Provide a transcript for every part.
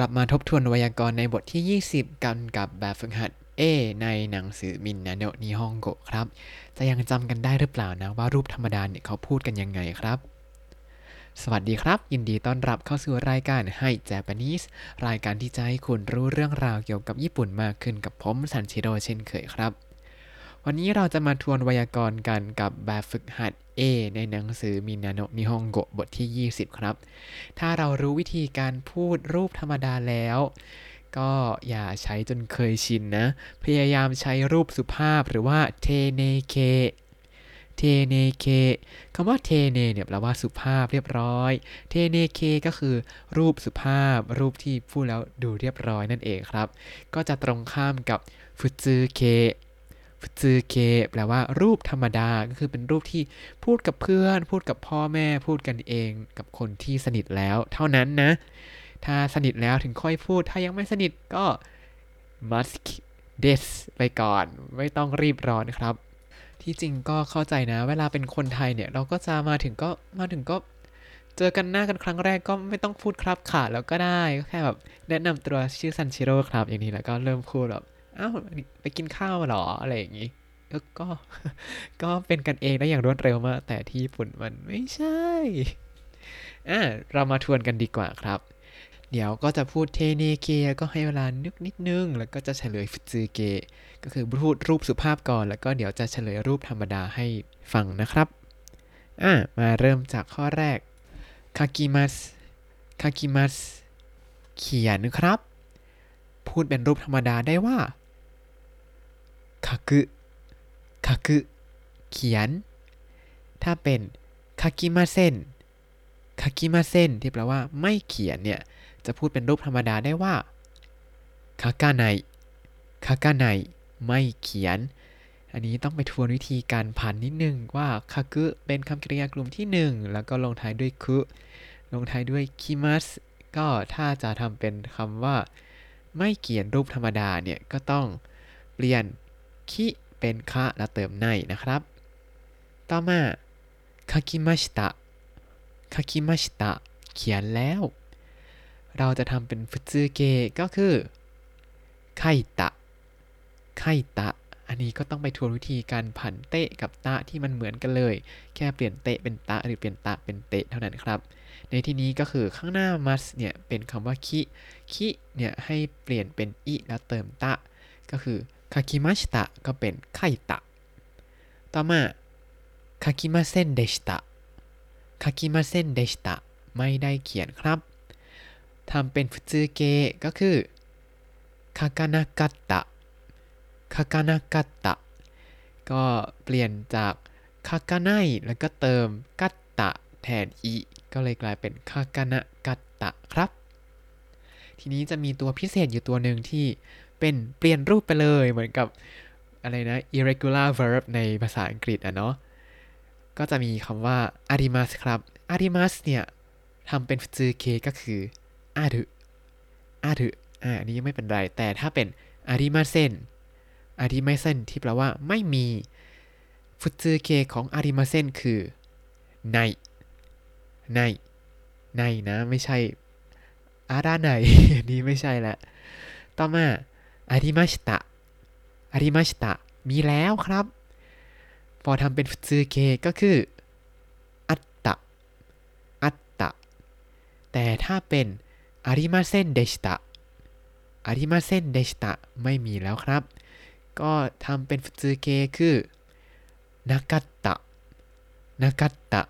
ลับมาทบทวนไวยากรณ์ในบทที่ 20 กันกับแบบฝึกหัด A ในหนังสือมินนาโนนิฮงโกครับ จะยังจำกันได้หรือเปล่านะว่ารูปธรรมดาเนี่ยเขาพูดกันยังไงครับ สวัสดีครับ ยินดีต้อนรับเข้าสู่รายการให้ Japanese รายการที่จะให้คุณรู้เรื่องราวเกี่ยวกับญี่ปุ่นมากขึ้นกับผมซันชิโร่เช่นเคยครับ วันนี้เราจะมาทวนไวยากรณ์กันกับแบบฝึกหัด A ในหนังสือมินาโนะนิฮงโกะบทที่ 20 ครับ ถ้าเรารู้วิธีการพูดรูปธรรมดาแล้ว ก็อย่าใช้จนเคยชินนะ พยายามใช้รูปสุภาพหรือว่า丁寧形 丁寧形 คำว่า 丁寧 เนี่ยแปลว่าสุภาพเรียบร้อย 丁寧形 ก็คือรูปสุภาพ รูปที่พูดแล้วดูเรียบร้อยนั่นเองครับ ก็จะตรงข้ามกับ普通形 普通形 แปลว่ารูปธรรมดาก็คือเป็นรูปที่พูดกับเพื่อน พูดกับพ่อแม่พูดกันเองกับคนที่สนิทแล้ว เท่านั้นนะ ถ้าสนิทแล้วถึงค่อยพูด ถ้ายังไม่สนิทก็ must des ไปก่อน ไม่ต้องรีบร้อนครับ ที่จริงก็เข้าใจนะ เวลาเป็นคนไทยเนี่ย เราก็จะมาถึงก็มาถึงก็เจอกันหน้ากันครั้งแรกก็ไม่ต้องพูดครับค่ะแล้วก็ได้ก็แค่แบบแนะนำตัวชื่อซันชิโร่ครับอย่างนี้แล้วก็เริ่มพูดแบบ อ้าวไปกินข้าวมาหรออะไรอย่างนี้ก็ ก็เป็นกันเองได้อย่างรวดเร็วมาก แต่ที่ญี่ปุ่นมันไม่ใช่ อะ เรามาทวนกันดีกว่าครับ เดี๋ยวก็จะพูดเทเนเกก็ให้เวลานึกนิดนึง แล้วก็จะเฉลยฟุจืเกก็คือพูดรูปสุภาพก่อน แล้วก็เดี๋ยวจะเฉลยรูปธรรมดาให้ฟังนะครับ อะ มาเริ่มจากข้อแรกคากิมัสคากิมัสเขียนครับ พูดเป็นรูปธรรมดาได้ว่า กุคากุเขียน ถ้าเป็นคากิมาเซนคากิมาเซนที่แปลว่าไม่เขียนเนี่ย จะพูดเป็นรูปธรรมดาได้ว่าคากาไนคากาไนไม่เขียน อันนี้ต้องไปทวนวิธีการผันนิดนึงว่าคากุเป็นคำกริยากลุ่มที่ 1 แล้วก็ลงท้ายด้วยคุ ลงท้ายด้วยคิมัสก็ถ้าจะทำเป็นคำว่า ไม่เขียนรูปธรรมดาเนี่ย ก็ต้องเปลี่ยน คิเป็นคะแล้วเติมในนะครับ ต่อมาคากิมาชิตะคากิมาชิตะเขียนแล้ว เราจะทำเป็นฟุจือเกะก็คือไคตะไคตะ อันนี้ก็ต้องไปทวนวิธีการผันเตะกับตะที่มันเหมือนกันเลย แค่เปลี่ยนเตะเป็นตะหรือเปลี่ยนตะเป็นเตะเท่านั้นครับ ในที่นี้ก็คือข้างหน้า must เนี่ยเป็นคำว่าคิ คิเนี่ยให้เปลี่ยนเป็นอิแล้วเติมตะ ก็คือ คากิมาชิตะก็เป็นไคตะ ต่อมาคากิมาเซนเดชิตะคากิมาเซนเดชิตะไม่ได้เขียนครับทำเป็นฟุจือเกก็คือคากานากัตตะคากานากัตตะ ก็เปลี่ยนจากคากาไนแล้วก็เติมกัตตะแทนอีก็เลยกลายเป็นคากานากัตตะครับ ทีนี้จะมีตัวพิเศษอยู่ตัวหนึ่งที่ เป็นเปลี่ยนรูปไปเลยเหมือนกับอะไรนะ irregular verb ในภาษาอังกฤษอะเนาะ ก็จะมีคำว่า arimas ครับ arimas เนี่ยทำเป็นฟูเคก็คืออารุอารุอ่าอันนี้ยังไม่เป็นไร แต่ถ้าเป็น arimasen arimasen ที่แปลว่าไม่มีฟูเคของ arimasen คือในในในนะ ไม่ใช่อาราไหนอันนี้ไม่ใช่ละ ต่อมา อาริมาชิตะอาริมาชิตะมีแล้วครับ พอทำเป็นฟูจือเกก็คืออัตตะอัตตะแต่ถ้าเป็นอาริมาเซนเดชิตะอาริมาเซนเดชิตะไม่มีแล้วครับ ก็ทำเป็นฟูจือเกคือนากัตตะนากัตตะ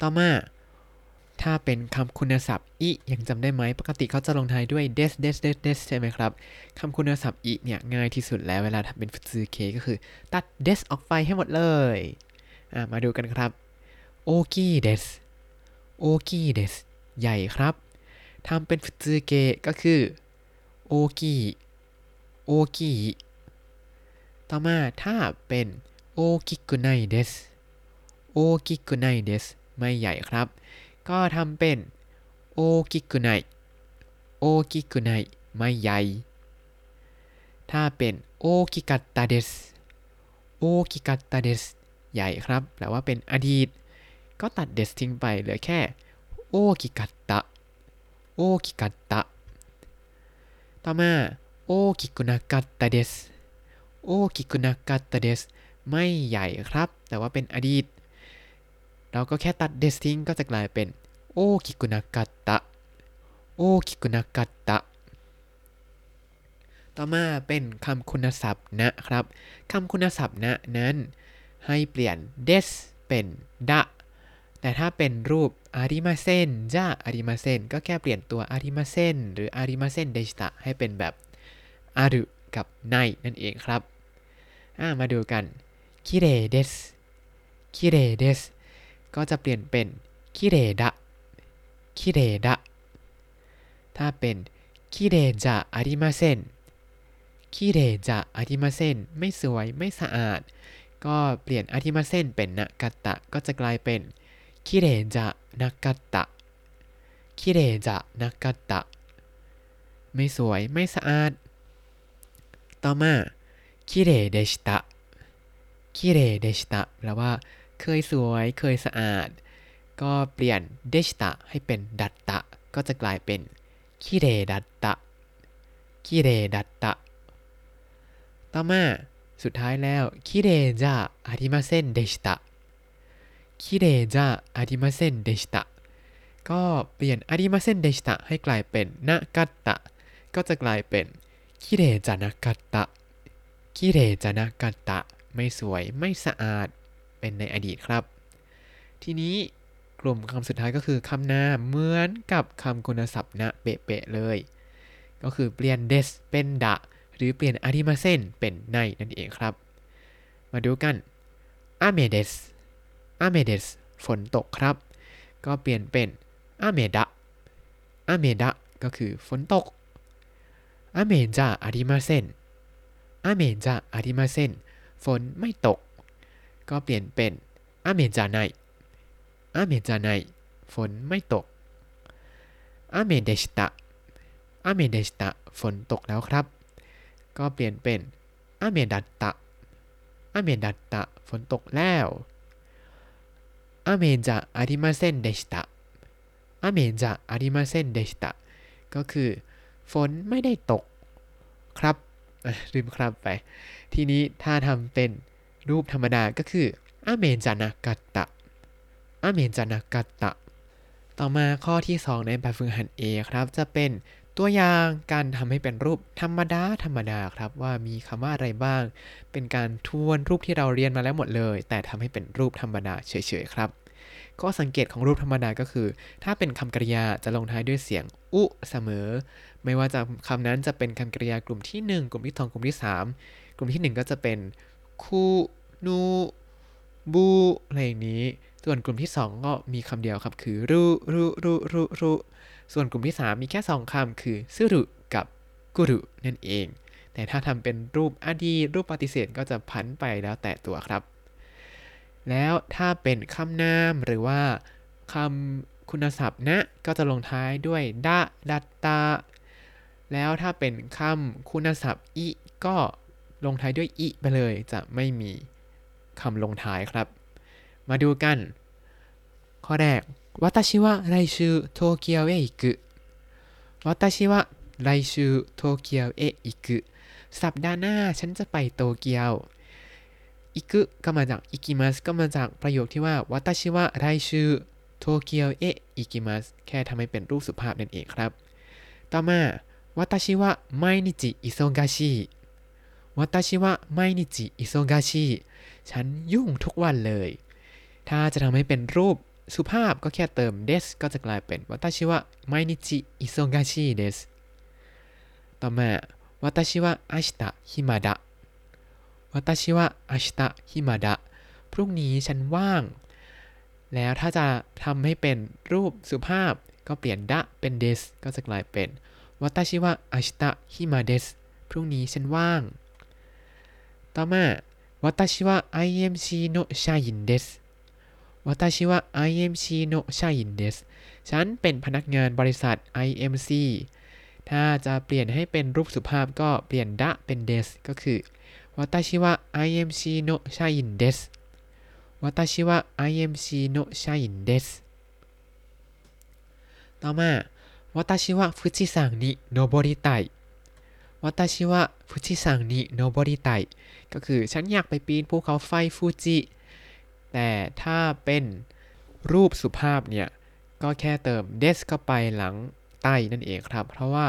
ต่อมา ถ้าเป็นคำคุณศัพท์อียังจำได้ไหมปกติเขาจะลงท้ายด้วย des des des des ใช่ไหมครับคำคุณศัพท์อีเนี่ยง่ายที่สุดแล้วเวลาทำเป็นฟูซือเคก็คือ ตัด です ออกไปให้หมดเลยมาดูกันครับ大きいです 大きいです ใหญ่ครับทำเป็นฟูซือเคก็คือโอกีโอกีต่อมาถ้าเป็น大きくないです 大きくないです ไม่ใหญ่ครับ ก็ทำเป็น大きくない 大きくないไม่ใหญ่ ถ้าเป็น大きかったです 大きかったです ใหญ่ครับแปลว่าเป็นอดีต ก็ตัด です ทิ้งไปเหลือแค่ 大きかった 大きかった ต่อมา 大きくなかったです 大きくなかったです ไม่ใหญ่ครับ แต่ว่าเป็นอดีต เราก็แค่ตัด です ทิ้งก็จะกลายเป็นโอคิกุนากาตตะโอคิกุนากาตตะต่อมาเป็นคำคุณศัพท์นะครับคำคุณศัพท์นะนั้น ให้เปลี่ยน des เป็นดะแต่ถ้าเป็นรูปอาริมาเซนจะอาริมาเซนก็แค่เปลี่ยนตัวอาริมาเซนหรืออาริมาเซนเดชตะให้เป็นแบบอารุกับไนนั่นเองครับ มาดูกันคิเรเดสคิเรเดส ก็จะเปลี่ยนเป็นคิเรดะคิเรดะถ้าเป็นคิเรจะอาริมาเซนคิเรจะอาริมาเซนไม่สวยไม่สะอาด ก็เปลี่ยนอาริมาเซนเป็นนักตะ ก็จะกลายเป็นคิเรจะนักตะคิเรจะนักตะ ไม่สวยไม่สะอาด ต่อมาคิเรเดชิตะคิเรเดชิตะแปลว่า เคยสวย เคยสะอาด ก็เปลี่ยนเดชตะให้เป็นดัตตะ ก็จะกลายเป็นคิเรดัตตะคิเรดัตตะ ต่อมาสุดท้ายแล้วคิเรจะอาริมาเซนเดชตะคิเรจะอาริมาเซนเดชตะก็เปลี่ยนอาริมาเซนเดชตะให้กลายเป็นนากัตตะ ก็จะกลายเป็นคิเรจานากัตตะคิเรจานากัตตะ ไม่สวยไม่สะอาด เป็นในอดีตครับ ทีนี้กลุ่มคำสุดท้ายก็คือคำนามเหมือนกับคำคุณศัพท์นะเป๊ะๆเลย ก็คือเปลี่ยน des เป็นดะ หรือเปลี่ยนอาริมาเซนเป็นในนั่นเองครับ มาดูกันอาเมเดสอาเมเดสฝนตกครับ ก็เปลี่ยนเป็น雨だ 雨だ ก็คือฝนตก 雨じゃありません 雨じゃありません ฝนไม่ตก ก็เปลี่ยนเป็น雨じゃない 雨じゃない ฝนไม่ตก 雨でした 雨でした ฝนตกแล้วครับ ก็เปลี่ยนเป็น雨だった 雨だったฝนตกแล้ว 雨じゃありませんでした 雨じゃありませんでした ก็คือ ฝนไม่ได้ตกครับลืมครับไป ทีนี้ถ้าทำเป็น รูปธรรมดาก็คือ雨じゃなかった 雨じゃなかった ต่อมาข้อที่ 2 ในแบบฝึกหัด A ครับ จะเป็นตัวอย่างการทำให้เป็นรูปธรรมดาธรรมดาครับว่ามีคำว่าอะไรบ้าง เป็นการทวนรูปที่เราเรียนมาแล้วหมดเลย แต่ทำให้เป็นรูปธรรมดาเฉยๆครับข้อสังเกตของรูปธรรมดาก็คือ ถ้าเป็นคำกริยาจะลงท้ายด้วยเสียง อุเสมอ ไม่ว่าจะคำนั้นจะเป็นคำกริยากลุ่มที่ 1 กลุ่มที่ 2 กลุ่มที่ 3 กลุ่มที่ 1 ก็จะเป็น คูนูบูอะไรอย่างนี้ ส่วนกลุ่มที่ 2 ก็มีคำเดียวครับ คือรุรุรุรุรุส่วนกลุ่มที่ 3 มีแค่ 2คำคือซึรุกับกุรุนั่นเอง แต่ถ้าทำเป็นรูปอดีรูปปฏิเสธก็จะพันไปแล้วแต่ตัวครับ แล้วถ้าเป็นคำนามหรือว่าคำคุณศัพท์นะ ก็จะลงท้ายด้วยดะดัตตาแล้วถ้าเป็นคำคุณศัพท์อิก็ ลงท้ายด้วยอิไปเลยจะไม่มีคำลงท้ายครับ มาดูกัน ข้อแรก私は来週東京へ行く 私は来週東京へ行く สัปดาห์หน้าฉันจะไปโตเกียว 行く ก็มาจาก 行きます ก็มาจากประโยคที่ว่า 私は来週東京へ行きます แค่ทำให้เป็นรูปสุภาพนั่นเองครับ ต่อมา私は毎日忙しい 私は毎日忙しい ฉันยุ่งทุกวันเลย ถ้าจะทำให้เป็นรูปสุภาพก็แค่เติม des ก็จะกลายเป็นวัตชิวะไมนิจิอิโซกาชิเดสต่อมาวัตชิวะอาชิตะฮิมาดะวัตชิวะอาชตะฮิมาดะพรุ่งนี้ฉันว่าง แล้วถ้าจะทำให้เป็นรูปสุภาพก็เปลี่ยนดะเป็นเดสก็จะกลายเป็นวัตชิวะอาชตะฮิมาเดสพรุ่งนี้ฉันว่าง ต่อมา私は IMC の社員です。私は IMC の社員です ฉันเป็นพนักงานบริษัท IMC ถ้าจะเปลี่ยนให้เป็นรูปสุภาพก็เปลี่ยนดะเป็นเดสก็คือ私は IMC の社員です私は IMC の社員ですต่อมา 私は富士 วาตาชิวะฟูจิซังนิโนบริไตก็คือฉันอยากไปปีนภูเขาไฟฟูจิ แต่ถ้าเป็นรูปสุภาพเนี่ย ก็แค่เติมเดชเข้าไปหลังใต้นั่นเองครับ เพราะว่า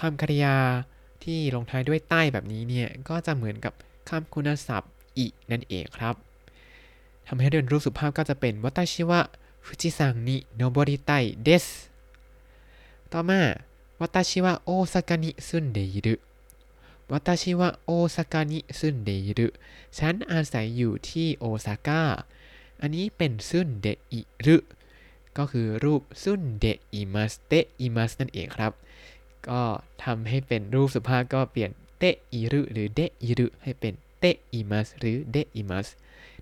คำกริยาที่ลงท้ายด้วยใต้แบบนี้เนี่ย ก็จะเหมือนกับคำคุณศัพท์อินั่นเองครับทำให้เป็นรูปสุภาพก็จะเป็น私は富士山に登りたいです ต่อมา 私は大阪に住んでいる รุวัตชิวะโอซากะนิซุนเดยิรุฉันอาศัยอยู่ที่โอซาก้า อันนี้เป็นซุนเดอิรุก็คือรูปซุนเดอิมัสเตอิมัสนั่นเองครับ ก็ทำให้เป็นรูปสุภาพก็เปลี่ยนเตอิรุหรือเดอิรุให้เป็นเตอิมัสหรือเดอิมัส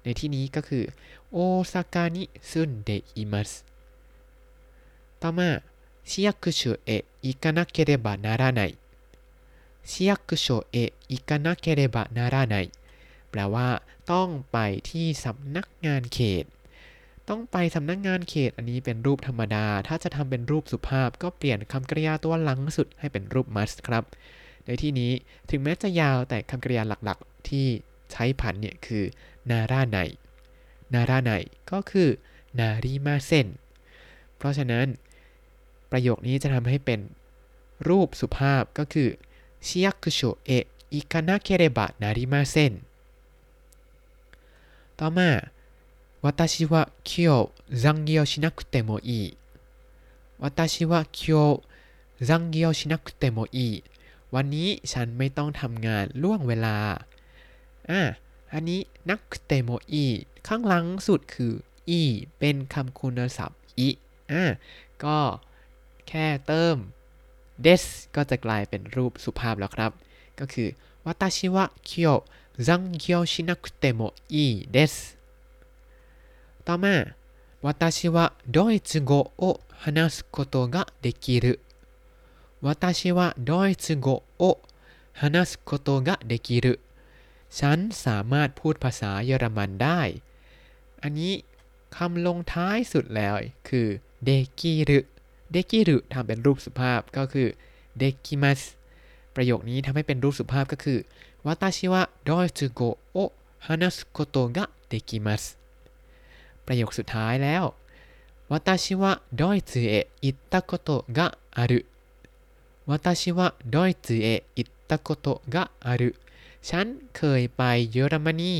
ในที่นี้ก็คือโอซากะนิซุนเดอิมัสต่อมา市役所へ行かなければならない 市役所へ行かなければならない แปลว่า ต้องไปที่สำนักงานเขต ต้องไปสำนักงานเขตอันนี้เป็นรูปธรรมดา ถ้าจะทำเป็นรูปสุภาพ ก็เปลี่ยนคำกริยาตัวหลังสุดให้เป็นรูป ます ครับ ในที่นี้ถึงแม้จะยาวแต่คำกริยาหลักๆ ที่ใช้ผันเนี่ยคือนาราไนนาราไนก็คือนาริมาเซนเพราะฉะนั้น ประโยคนี้จะทำให้เป็นรูปสุภาพก็คือ ชิยักโชเอะอิคานาเคเรบะนาริมาเซนต่อมา私は今日残業しなくてもいい私は今日残業しなくてもいいวันนี้ฉันไม่ต้องทำงานล่วงเวลาอ่ะอันนี้นักเตโมอีข้างหลังสุดคืออีเป็นคำคุณศัพท์อีอ่ะก็แค่เติม des ก็จะกลายเป็นรูปสุภาพแล้วครับ ก็คือวาตาชิวะเคียวซังเคียวชินักเตโมอีเดสต่อมาวัตชิวะดอยจิโกโอฮานาสโกโตะเดกิรุวัตชิวะดอยจิโกโอฮานาสโกโตะเดกิรุฉันสามารถพูดภาษาเยอรมันได้ อันนี้คำลงท้ายสุดแล้วคือเดกิรุ เดกิรุทำเป็นรูปสุภาพก็คือเดกิมัสประโยคนี้ทำให้เป็นรูปสุภาพก็คือวาตาชิวะดอยจูโกโอฮานาสโกโตะเดกิมัสประโยคสุดท้ายแล้ววาตาชิวะดอยจูเออิตะโกโตะอารุวาตาชิวะดอยจูเออิตะโกโตะอารุฉันเคยไปเยอรมนี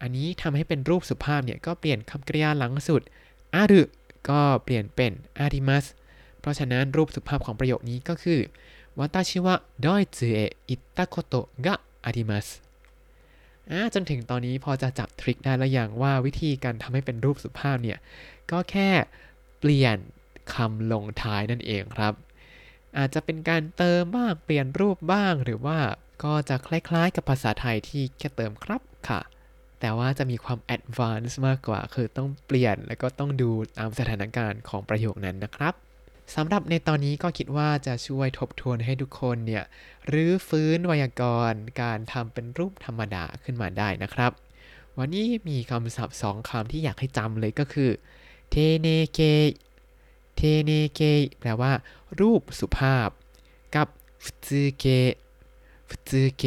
อันนี้ทำให้เป็นรูปสุภาพเนี่ยก็เปลี่ยนคำกริยาหลังสุดอารุ ก็เปลี่ยนเป็นอาริมัสเพราะฉะนั้นรูปสุภาพของประโยคนี้ก็คือ私はドイツへ行ったことがありますจนถึงตอนนี้พอจะจับ trick ได้แล้วอย่างว่าวิธีการทำให้เป็นรูปสุภาพเนี่ย ก็แค่เปลี่ยนคำลงท้ายนั่นเองครับ อาจจะเป็นการเติมบ้างเปลี่ยนรูปบ้างหรือว่าก็จะคล้ายๆ กับภาษาไทยที่แค่เติมครับค่ะ แต่ว่าจะมีความ advance มากกว่า คือต้องเปลี่ยนแล้วก็ต้องดูตามสถานการณ์ของประโยคนั้นนะครับสำหรับในตอนนี้ก็คิดว่าจะช่วยทบทวนให้ทุกคนเนี่ยรื้อฟื้นไวยากรณ์ การทำเป็นรูปธรรมดาขึ้นมาได้นะครับ วันนี้มีคำศัพท์สองคำที่อยากให้จำเลยก็คือเทเนเกเทเนเกแปลว่า รูปสุภาพ กับฟุซึเกฟุซึเก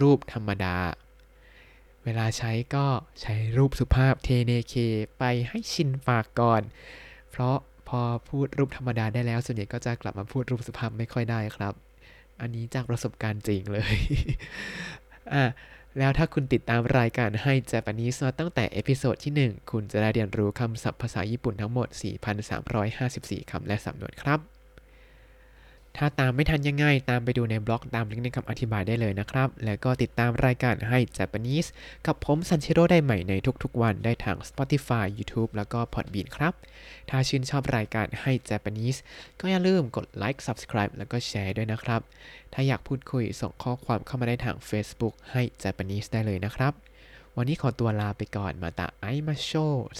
รูปธรรมดา เวลาใช้ก็ใช้รูปสุภาพเทเนเคไปให้ชินปากก่อน เพราะพอพูดรูปธรรมดาได้แล้ว ส่วนใหญ่ก็จะกลับมาพูดรูปสุภาพไม่ค่อยได้ครับ อันนี้จากประสบการณ์จริงเลย อะแล้วถ้าคุณติดตามรายการให้ Japanese มาตั้งแต่ episode ที่ 1 คุณจะได้เรียนรู้คำศัพท์ภาษาญี่ปุ่นทั้งหมด 4,354 คำและสำนวนครับ ถ้าตามไม่ทันยังไง ตามไปดูในบล็อกตามลิงก์ในคำอธิบายได้เลยนะครับ แล้วก็ติดตามรายการให้ Japanese กับผมซันเชโร่ได้ใหม่ในทุกๆวันได้ทาง Spotify YouTube แล้วก็ Podbean ครับ ถ้าชื่นชอบรายการให้ Japanese ก็อย่าลืมกดไลค์ Subscribe แล้วก็แชร์ด้วยนะครับ ถ้าอยากพูดคุยส่งข้อความเข้ามาได้ทาง Facebook ให้ Japanese ได้เลยนะครับ วันนี้ขอตัวลาไปก่อนมาตาไอมาโช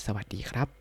สวัสดีครับ